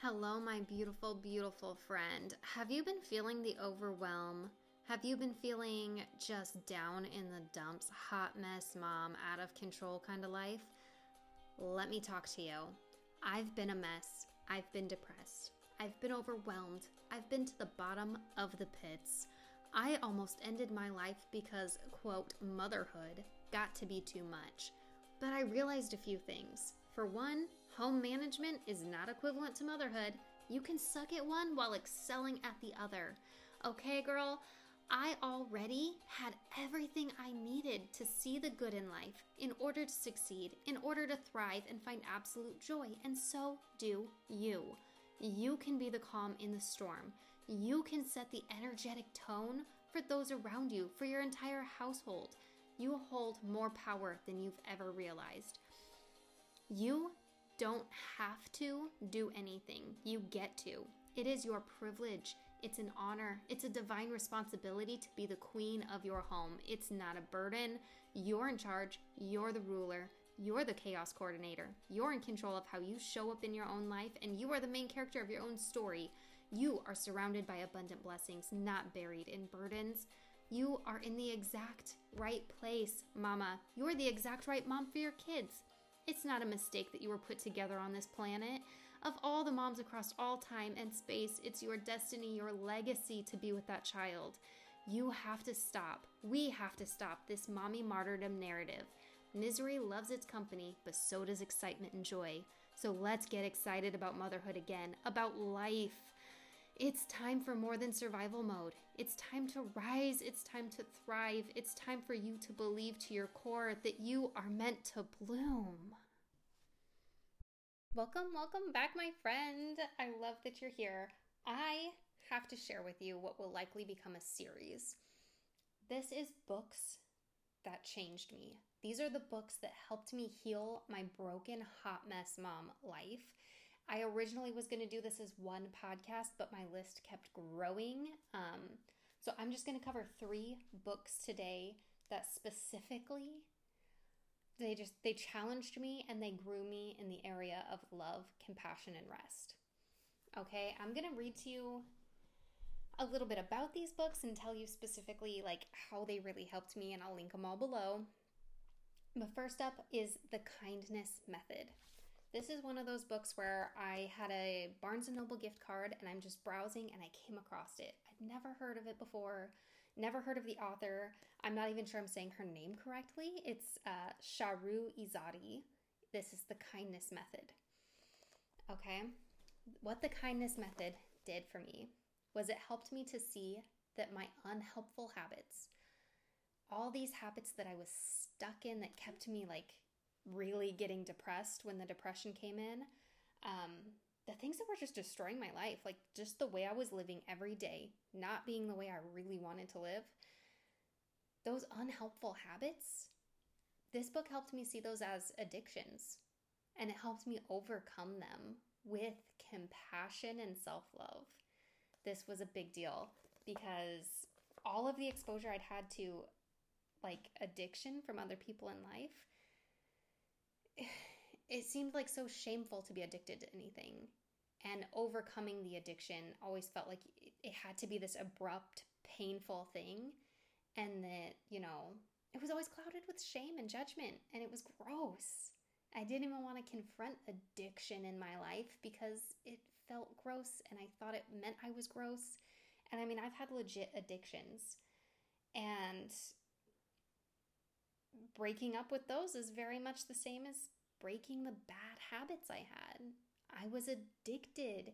Hello, my beautiful, beautiful friend. Have you been feeling the overwhelm? Have you been feeling just down in the dumps, hot mess mom, out of control kind of life? Let me talk to you. I've been a mess. I've been depressed. I've been overwhelmed. I've been to the bottom of the pits. I almost ended my life because, quote, motherhood got to be too much. But I realized a few things. For one, home management is not equivalent to motherhood. You can suck at one while excelling at the other. Okay, girl, I already had everything I needed to see the good in life in order to succeed, in order to thrive and find absolute joy, and so do you. You can be the calm in the storm. You can set the energetic tone for those around you, for your entire household. You hold more power than you've ever realized. You don't have to do anything, you get to. It is your privilege. It's an honor. It's a divine responsibility to be the queen of your home. It's not a burden. You're in charge. You're the ruler. You're the chaos coordinator. You're in control of how you show up in your own life, and you are the main character of your own story. You are surrounded by abundant blessings, not buried in burdens. You are in the exact right place, mama. You're the exact right mom for your kids. It's not a mistake that you were put together on this planet. Of all the moms across all time and space, it's your destiny, your legacy to be with that child. You have to stop. We have to stop this mommy martyrdom narrative. Misery loves its company, but so does excitement and joy. So let's get excited about motherhood again, about life. It's time for more than survival mode. It's time to rise. It's time to thrive. It's time for you to believe to your core that you are meant to bloom. Welcome, welcome back, my friend. I love that you're here. I have to share with you what will likely become a series. This is books that changed me. These are the books that helped me heal my broken, hot mess mom life. I originally was going to do this as one podcast, but my list kept growing. Um, so I'm just going to cover three books today that specifically they just they challenged me and they grew me in the area of love, compassion and rest. Okay, I'm going to read to you a little bit about these books and tell you specifically like how they really helped me and I'll link them all below. But first up is The Kindness Method. This is one of those books where I had a Barnes and Noble gift card and I'm just browsing and I came across it. I'd never heard of it before, never heard of the author. I'm not even sure I'm saying her name correctly. It's uh, Shahroo Izadi. This is the kindness method. Okay, what the kindness method did for me was it helped me to see that my unhelpful habits, all these habits that I was stuck in that kept me like really getting depressed when the depression came in. Um, the things that were just destroying my life, like just the way I was living every day, not being the way I really wanted to live, those unhelpful habits, this book helped me see those as addictions and it helped me overcome them with compassion and self love. This was a big deal because all of the exposure I'd had to like addiction from other people in life it seemed like so shameful to be addicted to anything. And overcoming the addiction always felt like it had to be this abrupt, painful thing. And that, you know, it was always clouded with shame and judgment. And it was gross. I didn't even want to confront addiction in my life because it felt gross and I thought it meant I was gross. And I mean, I've had legit addictions. And breaking up with those is very much the same as breaking the bad habits I had. I was addicted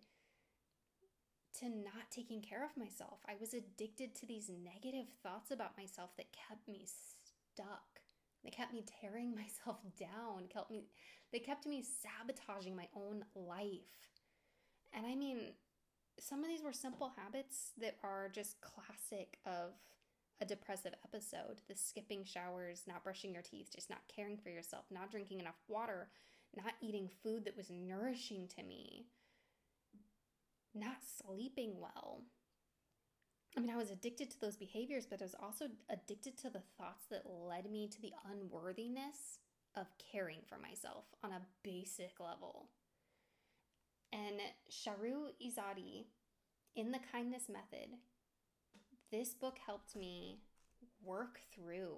to not taking care of myself. I was addicted to these negative thoughts about myself that kept me stuck. They kept me tearing myself down, kept me they kept me sabotaging my own life. And I mean, some of these were simple habits that are just classic of a depressive episode the skipping showers, not brushing your teeth, just not caring for yourself, not drinking enough water, not eating food that was nourishing to me, not sleeping well. I mean, I was addicted to those behaviors, but I was also addicted to the thoughts that led me to the unworthiness of caring for myself on a basic level. And Shahroo Izadi, in the kindness method, this book helped me work through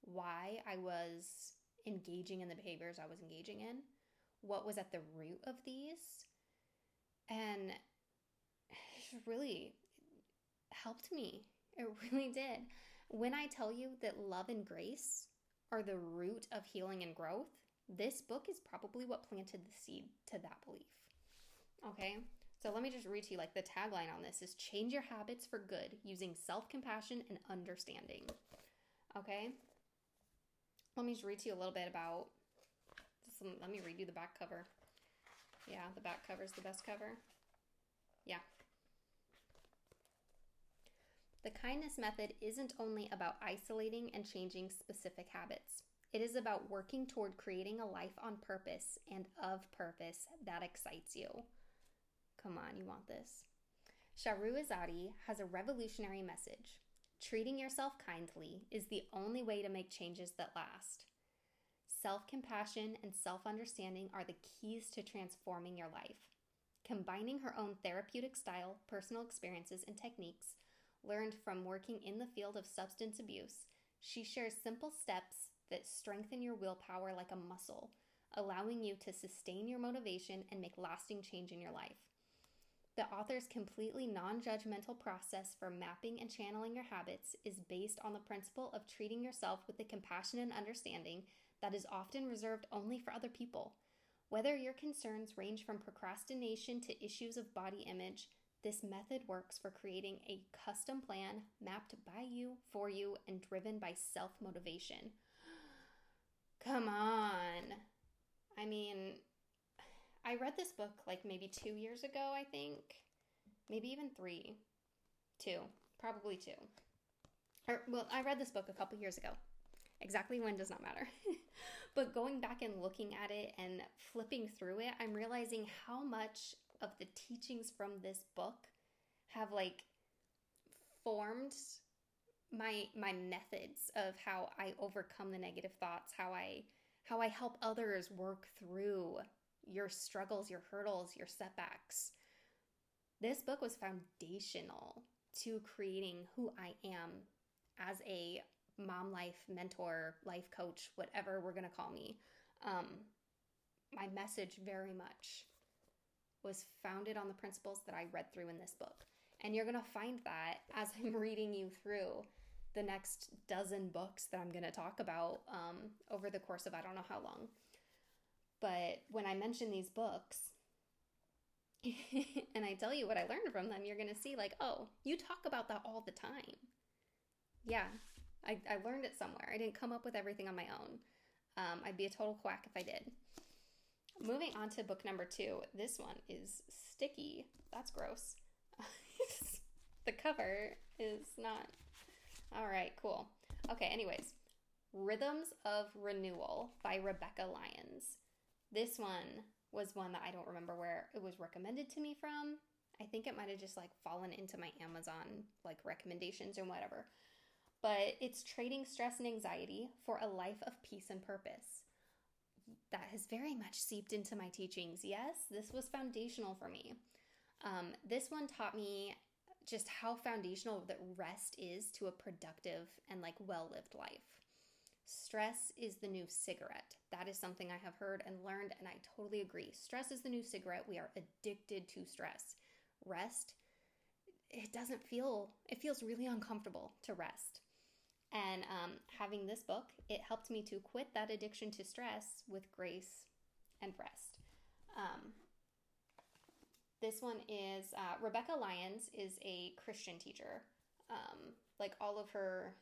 why I was engaging in the behaviors I was engaging in, what was at the root of these, and it really helped me. It really did. When I tell you that love and grace are the root of healing and growth, this book is probably what planted the seed to that belief. Okay? So let me just read to you like the tagline on this is change your habits for good using self-compassion and understanding. Okay? Let me just read to you a little bit about some, let me read you the back cover. Yeah, the back cover is the best cover. Yeah. The kindness method isn't only about isolating and changing specific habits. It is about working toward creating a life on purpose and of purpose that excites you. Come on, you want this. Shahroo Izadi has a revolutionary message. Treating yourself kindly is the only way to make changes that last. Self compassion and self understanding are the keys to transforming your life. Combining her own therapeutic style, personal experiences, and techniques learned from working in the field of substance abuse, she shares simple steps that strengthen your willpower like a muscle, allowing you to sustain your motivation and make lasting change in your life. The author's completely non judgmental process for mapping and channeling your habits is based on the principle of treating yourself with the compassion and understanding that is often reserved only for other people. Whether your concerns range from procrastination to issues of body image, this method works for creating a custom plan mapped by you, for you, and driven by self motivation. Come on. I mean, I read this book like maybe two years ago, I think. Maybe even three. Two. Probably two. Or, well, I read this book a couple years ago. Exactly when does not matter. but going back and looking at it and flipping through it, I'm realizing how much of the teachings from this book have like formed my my methods of how I overcome the negative thoughts, how I how I help others work through your struggles, your hurdles, your setbacks. This book was foundational to creating who I am as a mom life mentor, life coach, whatever we're going to call me. Um, my message very much was founded on the principles that I read through in this book. And you're going to find that as I'm reading you through the next dozen books that I'm going to talk about um, over the course of I don't know how long. But when I mention these books, and I tell you what I learned from them, you're going to see, like, oh, you talk about that all the time. Yeah, I, I learned it somewhere. I didn't come up with everything on my own. Um, I'd be a total quack if I did. Moving on to book number two. This one is sticky. That's gross. the cover is not. All right, cool. Okay, anyways. Rhythms of Renewal by Rebekah Lyons. This one was one that I don't remember where it was recommended to me from. I think it might have just like fallen into my Amazon like recommendations or whatever. But it's trading stress and anxiety for a life of peace and purpose. That has very much seeped into my teachings. Yes, this was foundational for me. Um, this one taught me just how foundational that rest is to a productive and like well lived life. Stress is the new cigarette. That is something I have heard and learned, and I totally agree. Stress is the new cigarette. We are addicted to stress. Rest, it doesn't feel, it feels really uncomfortable to rest. And um, having this book, it helped me to quit that addiction to stress with grace and rest. Um, this one is uh, Rebekah Lyons is a Christian teacher. Um, like all of her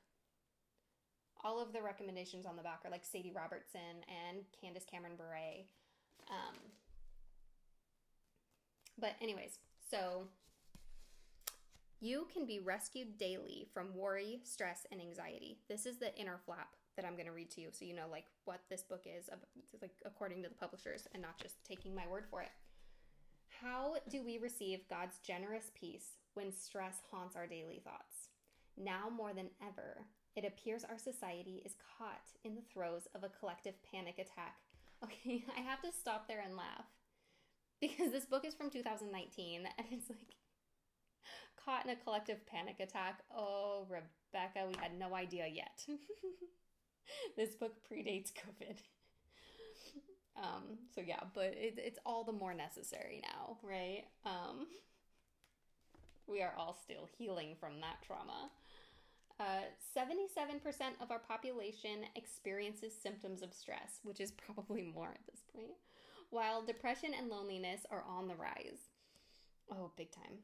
all of the recommendations on the back are like Sadie Robertson and Candace Cameron Bure. Um, but, anyways, so you can be rescued daily from worry, stress, and anxiety. This is the inner flap that I'm going to read to you so you know like what this book is like according to the publishers and not just taking my word for it. How do we receive God's generous peace when stress haunts our daily thoughts? Now more than ever, it appears our society is caught in the throes of a collective panic attack. Okay, I have to stop there and laugh because this book is from 2019 and it's like caught in a collective panic attack. Oh, Rebekah, we had no idea yet. this book predates COVID. Um, so yeah, but it, it's all the more necessary now, right? Um, we are all still healing from that trauma. Uh, 77% of our population experiences symptoms of stress, which is probably more at this point, while depression and loneliness are on the rise. Oh, big time.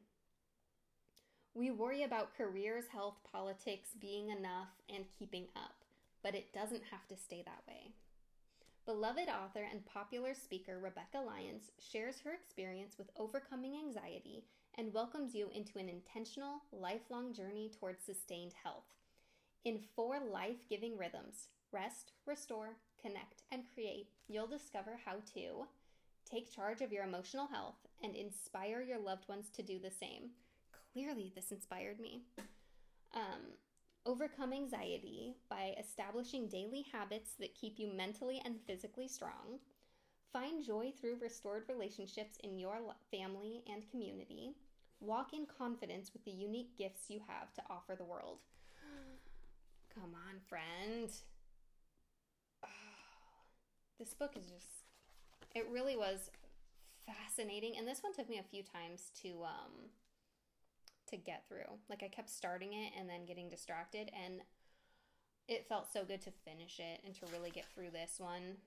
We worry about careers, health, politics, being enough, and keeping up, but it doesn't have to stay that way. Beloved author and popular speaker Rebekah Lyons shares her experience with overcoming anxiety and welcomes you into an intentional, lifelong journey towards sustained health. In four life giving rhythms rest, restore, connect, and create you'll discover how to take charge of your emotional health and inspire your loved ones to do the same clearly this inspired me. Um, overcome anxiety by establishing daily habits that keep you mentally and physically strong. Find joy through restored relationships in your family and community. Walk in confidence with the unique gifts you have to offer the world. Come on, friend. Oh, this book is just, it really was fascinating. And this one took me a few times to, um, to get through. Like I kept starting it and then getting distracted and it felt so good to finish it and to really get through this one.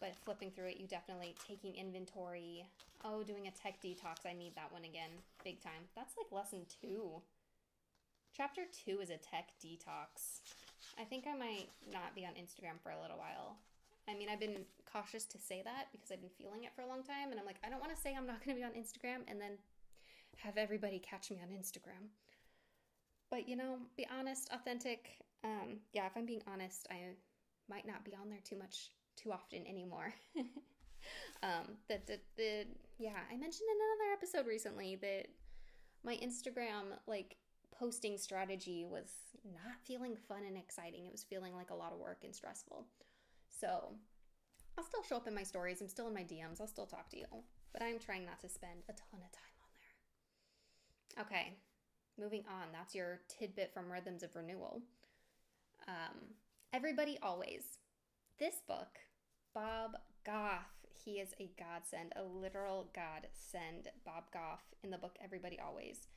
But flipping through it, you definitely taking inventory. Oh, doing a tech detox. I need that one again. Big time. That's like lesson two. Chapter two is a tech detox. I think I might not be on Instagram for a little while. I mean, I've been cautious to say that because I've been feeling it for a long time. And I'm like, I don't want to say I'm not going to be on Instagram and then have everybody catch me on Instagram. But you know, be honest, authentic. Um, yeah, if I'm being honest, I might not be on there too much, too often anymore. um, the, the, the, yeah, I mentioned in another episode recently that my Instagram, like, posting strategy was not feeling fun and exciting. It was feeling like a lot of work and stressful. So I'll still show up in my stories. I'm still in my DMs. I'll still talk to you. But I'm trying not to spend a ton of time on there. Okay, moving on. That's your tidbit from Rhythms of Renewal. Um, Everybody Always. This book, Bob Goff, he is a godsend, a literal godsend. Bob Goff in the book Everybody Always.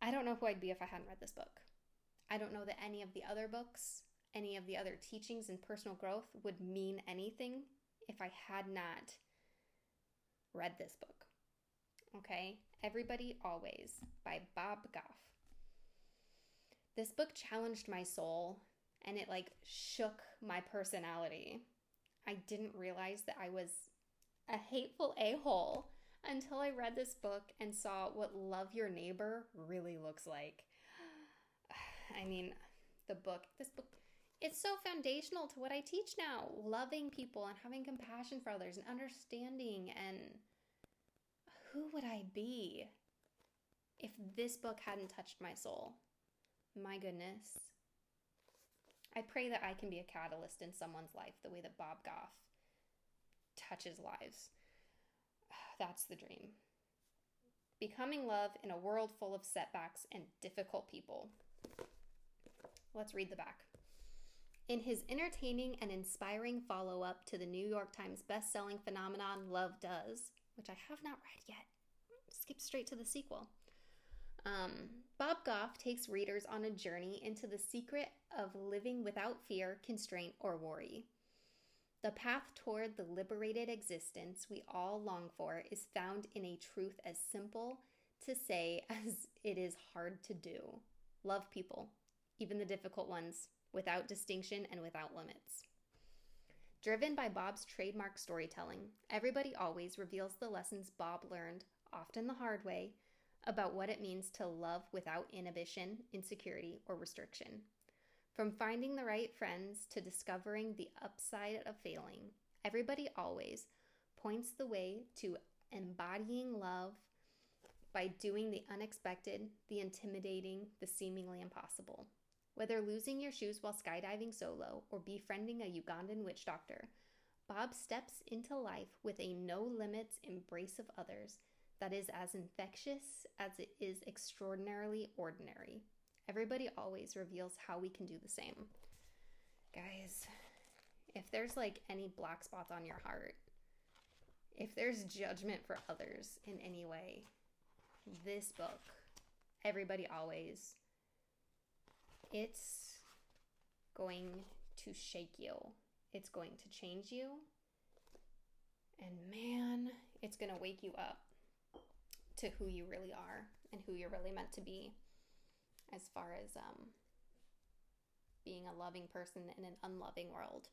I don't know who I'd be if I hadn't read this book. I don't know that any of the other books, any of the other teachings and personal growth would mean anything if I had not read this book. Okay? Everybody Always by Bob Goff. This book challenged my soul and it like shook my personality. I didn't realize that I was a hateful a hole until I read this book and saw what love your neighbor really looks like. I mean, the book, this book, it's so foundational to what I teach now loving people and having compassion for others and understanding and who would I be if this book hadn't touched my soul? My goodness. I pray that I can be a catalyst in someone's life the way that Bob Goff touches lives. That's the dream. Becoming love in a world full of setbacks and difficult people. Let's read the back. In his entertaining and inspiring follow up to the New York Times best-selling phenomenon Love Does, which I have not read yet. Skip straight to the sequel. Um, Bob Goff takes readers on a journey into the secret of living without fear, constraint, or worry. The path toward the liberated existence we all long for is found in a truth as simple to say as it is hard to do. Love people, even the difficult ones, without distinction and without limits. Driven by Bob's trademark storytelling, Everybody Always reveals the lessons Bob learned, often the hard way, about what it means to love without inhibition, insecurity, or restriction. From finding the right friends to discovering the upside of failing, Everybody Always points the way to embodying love by doing the unexpected, the intimidating, the seemingly impossible. Whether losing your shoes while skydiving solo or befriending a Ugandan witch doctor, Bob steps into life with a no limits embrace of others that is as infectious as it is extraordinarily ordinary. Everybody always reveals how we can do the same. Guys, if there's like any black spots on your heart, if there's judgment for others in any way, this book, Everybody Always, it's going to shake you. It's going to change you. And man, it's going to wake you up to who you really are and who you're really meant to be as far as um, being a loving person in an unloving world.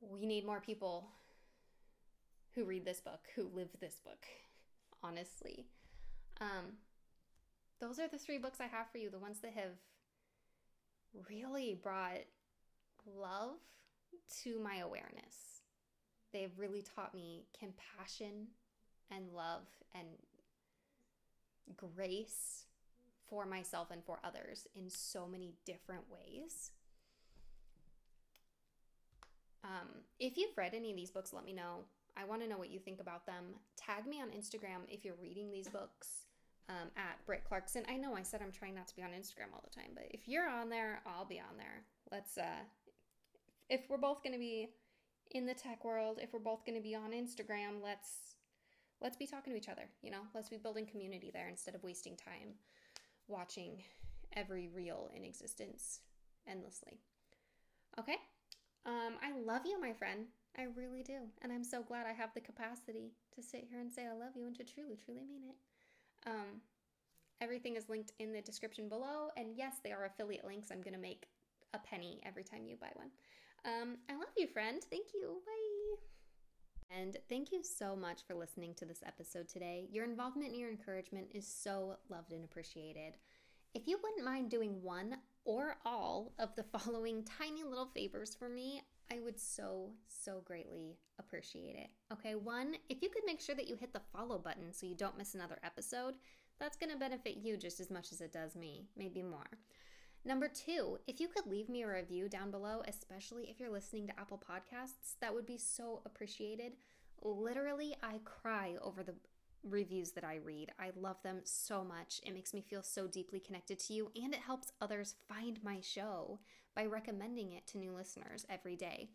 We need more people who read this book, who live this book, honestly. Um, those are the three books I have for you, the ones that have really brought love to my awareness. They've really taught me compassion and love and grace for myself and for others in so many different ways. Um, if you've read any of these books, let me know. I want to know what you think about them. Tag me on Instagram if you're reading these books um, at Britt Clarkson. I know I said I'm trying not to be on Instagram all the time, but if you're on there, I'll be on there. Let's, uh, if we're both going to be in the tech world, if we're both going to be on Instagram, let's let's be talking to each other. You know, let's be building community there instead of wasting time watching every reel in existence endlessly. Okay. Um, I love you, my friend. I really do. And I'm so glad I have the capacity to sit here and say I love you and to truly, truly mean it. Um, everything is linked in the description below. And yes, they are affiliate links. I'm going to make a penny every time you buy one. Um, I love you, friend. Thank you. Bye. And thank you so much for listening to this episode today. Your involvement and your encouragement is so loved and appreciated. If you wouldn't mind doing one or all of the following tiny little favors for me, I would so, so greatly appreciate it. Okay, one, if you could make sure that you hit the follow button so you don't miss another episode, that's to benefit you just as much as it does me, maybe more. Number two, if you could leave me a review down below, especially if you're listening to Apple Podcasts, that would be so appreciated. Literally, I cry over the reviews that I read. I love them so much. It makes me feel so deeply connected to you, and it helps others find my show by recommending it to new listeners every day.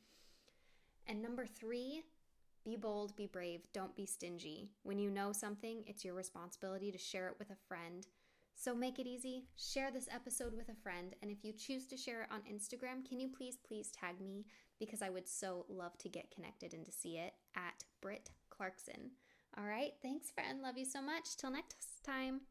And number three, be bold, be brave, don't be stingy. When you know something, it's your responsibility to share it with a friend. So make it easy, share this episode with a friend, and if you choose to share it on Instagram, can you please, please tag me because I would so love to get connected and to see it at Britt Clarkson. All right, thanks, friend. Love you so much. Till next time.